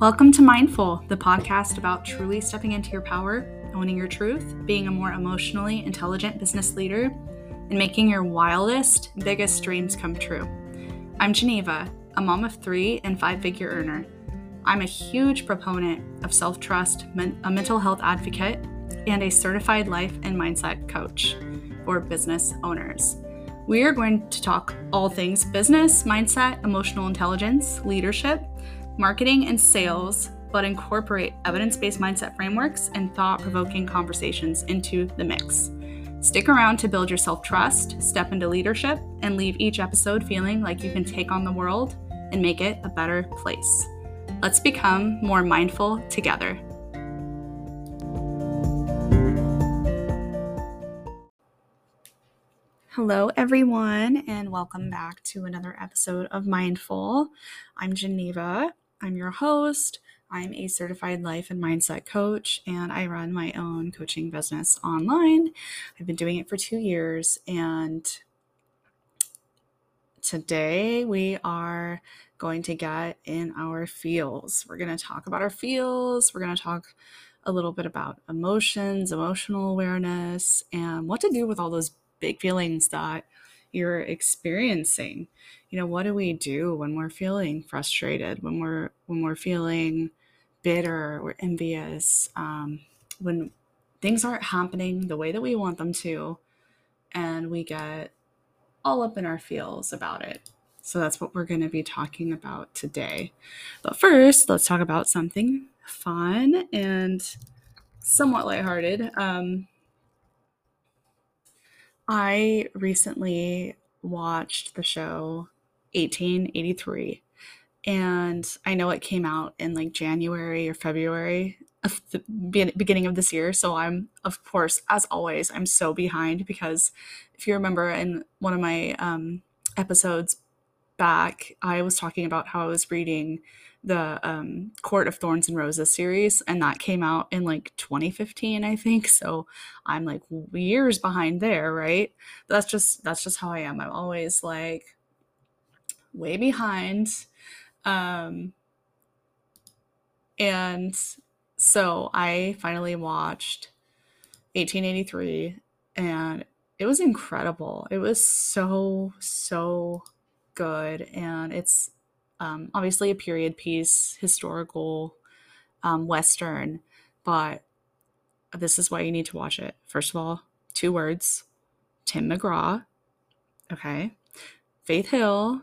Welcome to Mindful, the podcast about truly stepping into your power, owning your truth, being a more emotionally intelligent business leader, and making your wildest, biggest dreams come true. I'm Geneva, a mom of three and five figure earner. I'm a huge proponent of self trust, a mental health advocate, and a certified life and mindset coach for business owners. We are going to talk all things business, mindset, emotional intelligence, leadership, marketing, and sales, but incorporate evidence based mindset frameworks and thought provoking conversations into the mix. Stick around to build your self trust, step into leadership, and leave each episode feeling like you can take on the world and make it a better place. Let's become more mindful together. Hello, everyone, and welcome back to another episode of Mindful. I'm Geneva. I'm your host. I'm a certified life and mindset coach, and I run my own coaching business online. I've been doing it for two years, and today we are going to get in our feels. We're going to talk about our feels. We're going to talk a little bit about emotions, emotional awareness, and what to do with all those big feelings that you're experiencing. You know what do we do when we're feeling frustrated when we're when we're feeling bitter or envious um, when things aren't happening the way that we want them to and we get all up in our feels about it? So that's what we're going to be talking about today. But first let's talk about something fun and somewhat lighthearted. Um, I recently watched the show 1883 and I know it came out in like January or February of the beginning of this year. So I'm, of course, as always, I'm so behind because if you remember in one of my um, episodes back, I was talking about how I was reading the um, Court of Thorns and Roses series, and that came out in like 2015, I think. So I'm like years behind there, right? That's just that's just how I am. I'm always like way behind. Um, and so I finally watched 1883, and it was incredible. It was so so good, and it's um, obviously a period piece, historical, um, Western, but this is why you need to watch it. First of all, two words Tim McGraw, okay, Faith Hill,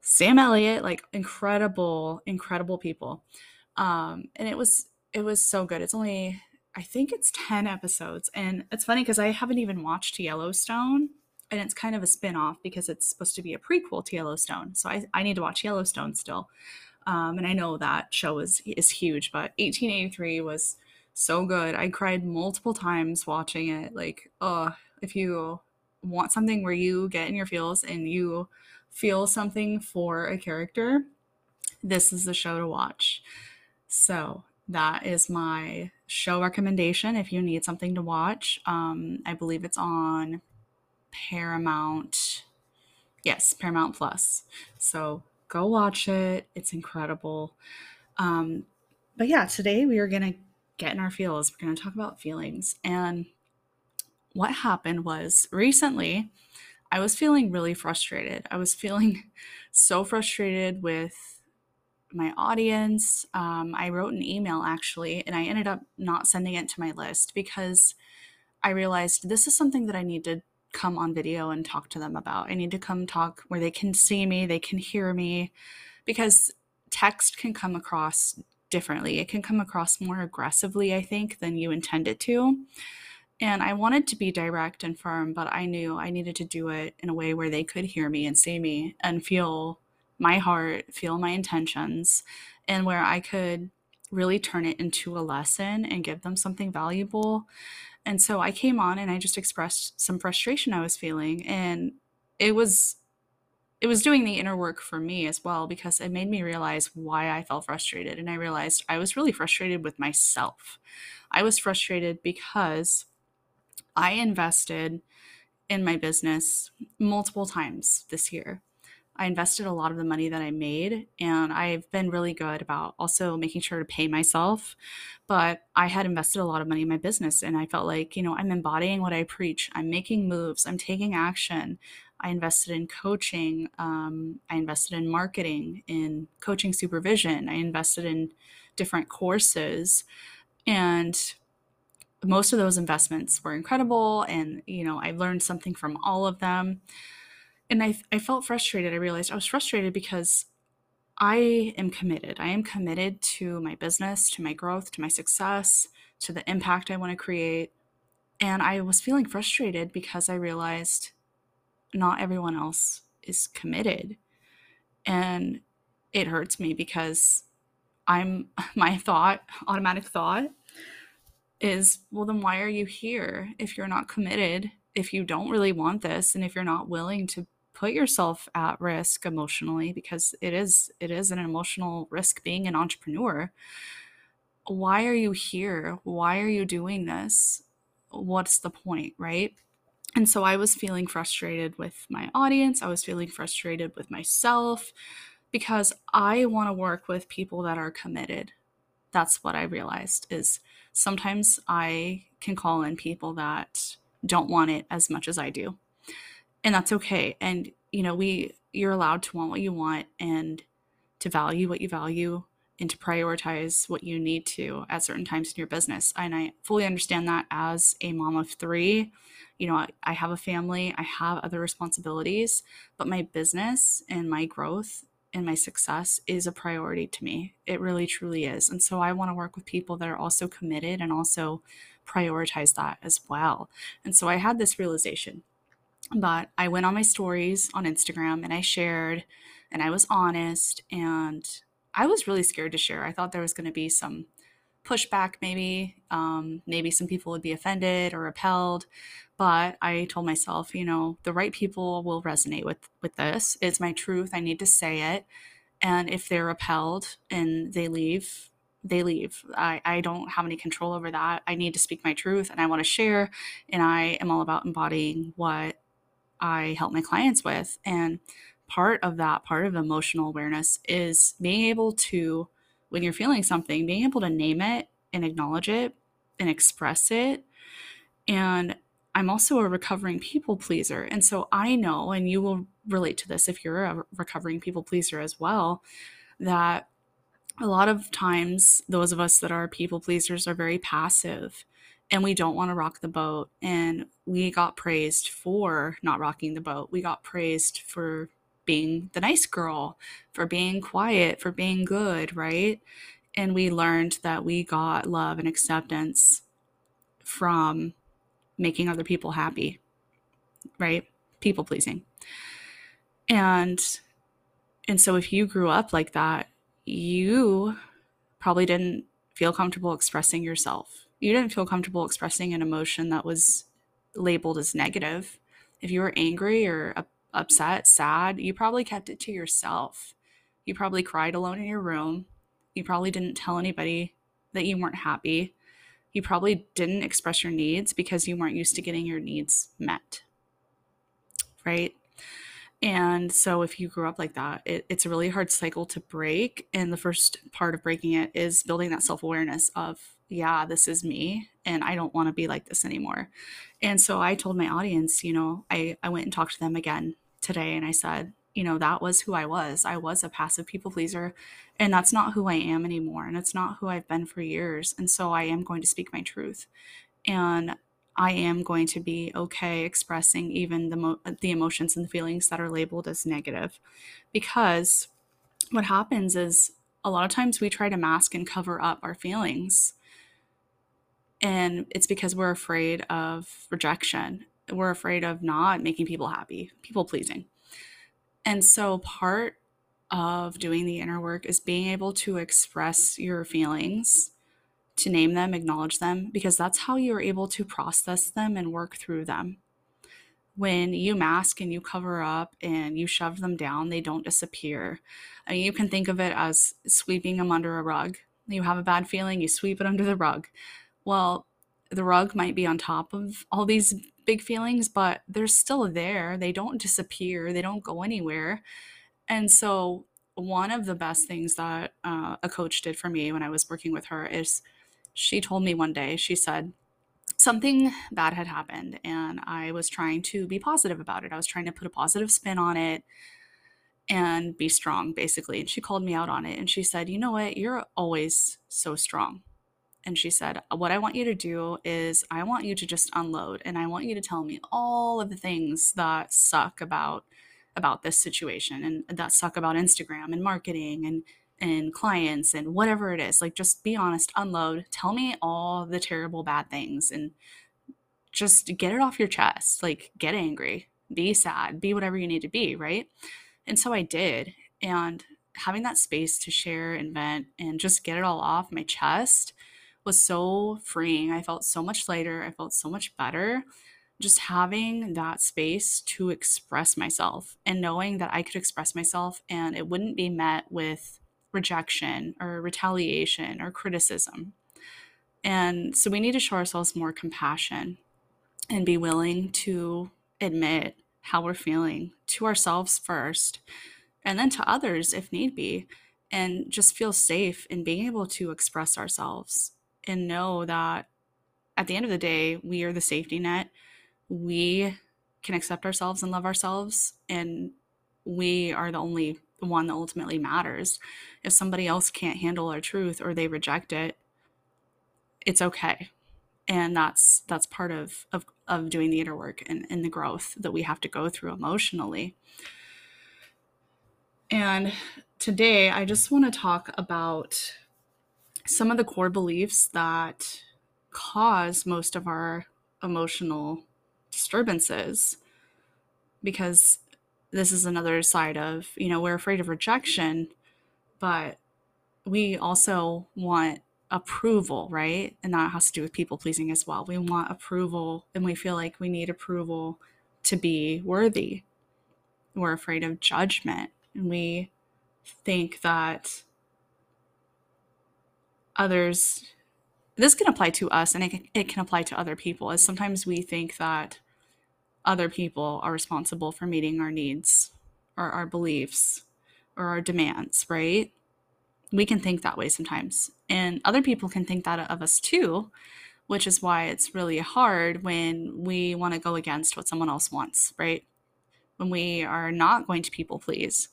Sam Elliott, like incredible, incredible people. Um, and it was it was so good. It's only I think it's 10 episodes. And it's funny because I haven't even watched Yellowstone and it's kind of a spin-off because it's supposed to be a prequel to Yellowstone. So I, I need to watch Yellowstone still. Um, and I know that show is is huge, but 1883 was so good. I cried multiple times watching it. Like, oh, if you want something where you get in your feels and you feel something for a character, this is the show to watch. So that is my show recommendation if you need something to watch. Um, I believe it's on Paramount. Yes, Paramount Plus. So go watch it. It's incredible. Um, but yeah, today we are going to get in our feels. We're going to talk about feelings. And what happened was recently, I was feeling really frustrated. I was feeling so frustrated with my audience. Um, I wrote an email actually, and I ended up not sending it to my list because I realized this is something that I need to come on video and talk to them about. I need to come talk where they can see me, they can hear me, because text can come across differently. It can come across more aggressively, I think, than you intend it to. And I wanted to be direct and firm, but I knew I needed to do it in a way where they could hear me and see me and feel my heart, feel my intentions, and where I could really turn it into a lesson and give them something valuable and so I came on and I just expressed some frustration I was feeling and it was it was doing the inner work for me as well because it made me realize why I felt frustrated and I realized I was really frustrated with myself. I was frustrated because I invested in my business multiple times this year. I invested a lot of the money that I made, and I've been really good about also making sure to pay myself. But I had invested a lot of money in my business, and I felt like, you know, I'm embodying what I preach. I'm making moves, I'm taking action. I invested in coaching. Um, I invested in marketing, in coaching supervision. I invested in different courses. And most of those investments were incredible. And, you know, I learned something from all of them. And I, I felt frustrated. I realized I was frustrated because I am committed. I am committed to my business, to my growth, to my success, to the impact I want to create. And I was feeling frustrated because I realized not everyone else is committed. And it hurts me because I'm my thought, automatic thought is, well, then why are you here if you're not committed, if you don't really want this, and if you're not willing to put yourself at risk emotionally because it is it is an emotional risk being an entrepreneur why are you here why are you doing this what's the point right and so I was feeling frustrated with my audience. I was feeling frustrated with myself because I want to work with people that are committed. That's what I realized is sometimes I can call in people that don't want it as much as I do. And that's okay. And you know, we you're allowed to want what you want and to value what you value and to prioritize what you need to at certain times in your business. And I fully understand that as a mom of 3 you know, I have a family, I have other responsibilities, but my business and my growth and my success is a priority to me. It really truly is. And so I want to work with people that are also committed and also prioritize that as well. And so I had this realization. But I went on my stories on Instagram and I shared and I was honest and I was really scared to share. I thought there was going to be some pushback maybe um, maybe some people would be offended or repelled but i told myself you know the right people will resonate with with this. It's my truth. I need to say it. And if they're repelled and they leave they leave. I, I don't have any control over that. I need to speak my truth and i want to share and i am all about embodying what i help my clients with and part of that part of emotional awareness is being able to when you're feeling something, being able to name it and acknowledge it and express it. And I'm also a recovering people pleaser. And so I know, and you will relate to this if you're a recovering people pleaser as well, that a lot of times those of us that are people pleasers are very passive and we don't want to rock the boat. And we got praised for not rocking the boat. We got praised for being the nice girl, for being quiet, for being good, right? And we learned that we got love and acceptance from making other people happy, right? People pleasing. And and so if you grew up like that, you probably didn't feel comfortable expressing yourself. You didn't feel comfortable expressing an emotion that was labeled as negative. If you were angry or upset, sad, you probably kept it to yourself. You probably cried alone in your room. You probably didn't tell anybody that you weren't happy. You probably didn't express your needs because you weren't used to getting your needs met. Right? And so, if you grew up like that, it, it's a really hard cycle to break. And the first part of breaking it is building that self awareness of, yeah, this is me, and I don't want to be like this anymore. And so, I told my audience, you know, I, I went and talked to them again today and I said, you know, that was who I was. I was a passive people pleaser, and that's not who I am anymore. And it's not who I've been for years. And so I am going to speak my truth. And I am going to be okay expressing even the mo- the emotions and the feelings that are labeled as negative because what happens is a lot of times we try to mask and cover up our feelings and it's because we're afraid of rejection we're afraid of not making people happy, people pleasing. And so part of doing the inner work is being able to express your feelings, to name them, acknowledge them, because that's how you're able to process them and work through them. When you mask and you cover up and you shove them down, they don't disappear. I mean, you can think of it as sweeping them under a rug. You have a bad feeling, you sweep it under the rug. Well, the rug might be on top of all these big feelings, but they're still there. They don't disappear, they don't go anywhere. And so, one of the best things that uh, a coach did for me when I was working with her is she told me one day, she said, something bad had happened and I was trying to be positive about it. I was trying to put a positive spin on it and be strong, basically. And she called me out on it and she said, You know what? You're always so strong. And she said, What I want you to do is I want you to just unload and I want you to tell me all of the things that suck about about this situation and that suck about Instagram and marketing and and clients and whatever it is. Like just be honest, unload, tell me all the terrible bad things and just get it off your chest. Like get angry, be sad, be whatever you need to be, right? And so I did. And having that space to share and vent and just get it all off my chest was so freeing. I felt so much lighter. I felt so much better. Just having that space to express myself and knowing that I could express myself and it wouldn't be met with rejection or retaliation or criticism. And so we need to show ourselves more compassion and be willing to admit how we're feeling to ourselves first and then to others if need be and just feel safe in being able to express ourselves and know that at the end of the day we are the safety net. We can accept ourselves and love ourselves and we are the only one that ultimately matters. If somebody else can't handle our truth or they reject it it's okay. And that's that's part of of, of doing the inner work and, and the growth that we have to go through emotionally. And today i just want to talk about some of the core beliefs that cause most of our emotional disturbances because this is another side of you know we're afraid of rejection but we also want approval, right? And that has to do with people pleasing as well. We want approval and we feel like we need approval to be worthy. We're afraid of judgment and we think that others this can apply to us and it can, it can apply to other people as sometimes we think that other people are responsible for meeting our needs or our beliefs or our demands, right? we can think that way sometimes. And other people can think that of us too, which is why it's really hard when we want to go against what someone else wants, right? When we are not going to people please,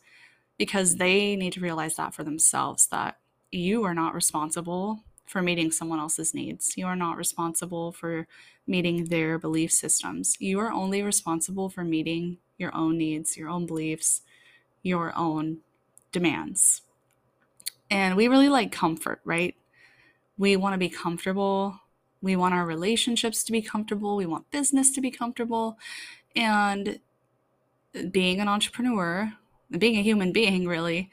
because they need to realize that for themselves that you are not responsible for meeting someone else's needs. You are not responsible for meeting their belief systems. You are only responsible for meeting your own needs, your own beliefs, your own demands. And we really like comfort, right? We want to be comfortable. We want our relationships to be comfortable. We want business to be comfortable. And being an entrepreneur, being a human being, really,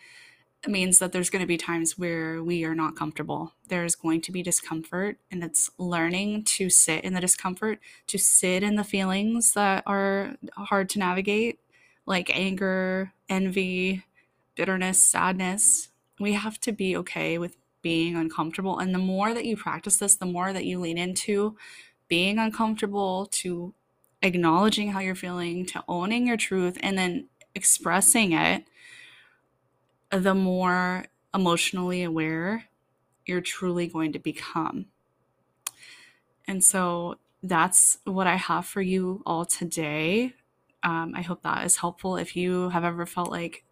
means that there's going to be times where we are not comfortable. There's going to be discomfort, and it's learning to sit in the discomfort, to sit in the feelings that are hard to navigate, like anger, envy, bitterness, sadness, we have to be okay with being uncomfortable. And the more that you practice this, the more that you lean into being uncomfortable, to acknowledging how you're feeling, to owning your truth, and then expressing it, the more emotionally aware you're truly going to become. And so that's what I have for you all today. Um, I hope that is helpful. If you have ever felt like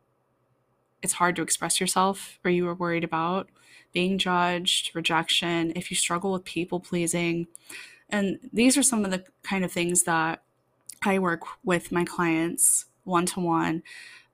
it's hard to express yourself or you are worried about being judged, rejection, if you struggle with people pleasing. And these are some of the kind of things that I work with my clients one to one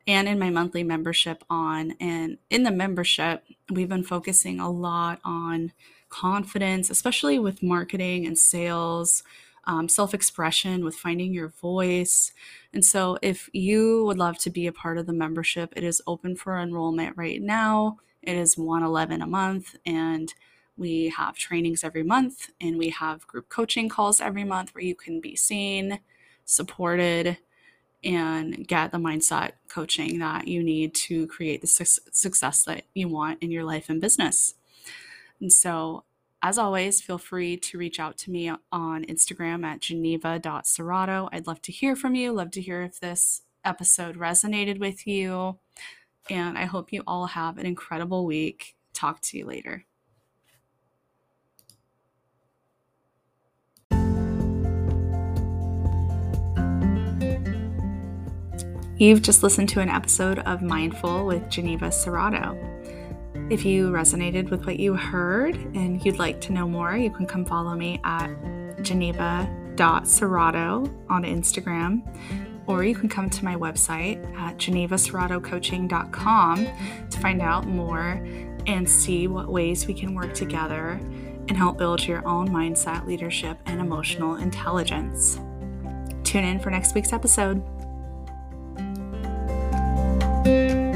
and in my monthly membership on. And in the membership, we've been focusing a lot on confidence, especially with marketing and sales, um, self expression, with finding your voice. And so, if you would love to be a part of the membership, it is open for enrollment right now. It is 111 a month, and we have trainings every month, and we have group coaching calls every month where you can be seen, supported, and get the mindset coaching that you need to create the su- success that you want in your life and business. And so, as always, feel free to reach out to me on Instagram at geneva.cerrato. I'd love to hear from you, love to hear if this episode resonated with you. And I hope you all have an incredible week. Talk to you later. You've just listened to an episode of Mindful with Geneva Cerrato. If you resonated with what you heard and you'd like to know more, you can come follow me at geneva.cerrato on Instagram, or you can come to my website at genevacerratocoaching.com to find out more and see what ways we can work together and help build your own mindset, leadership, and emotional intelligence. Tune in for next week's episode. Thank you.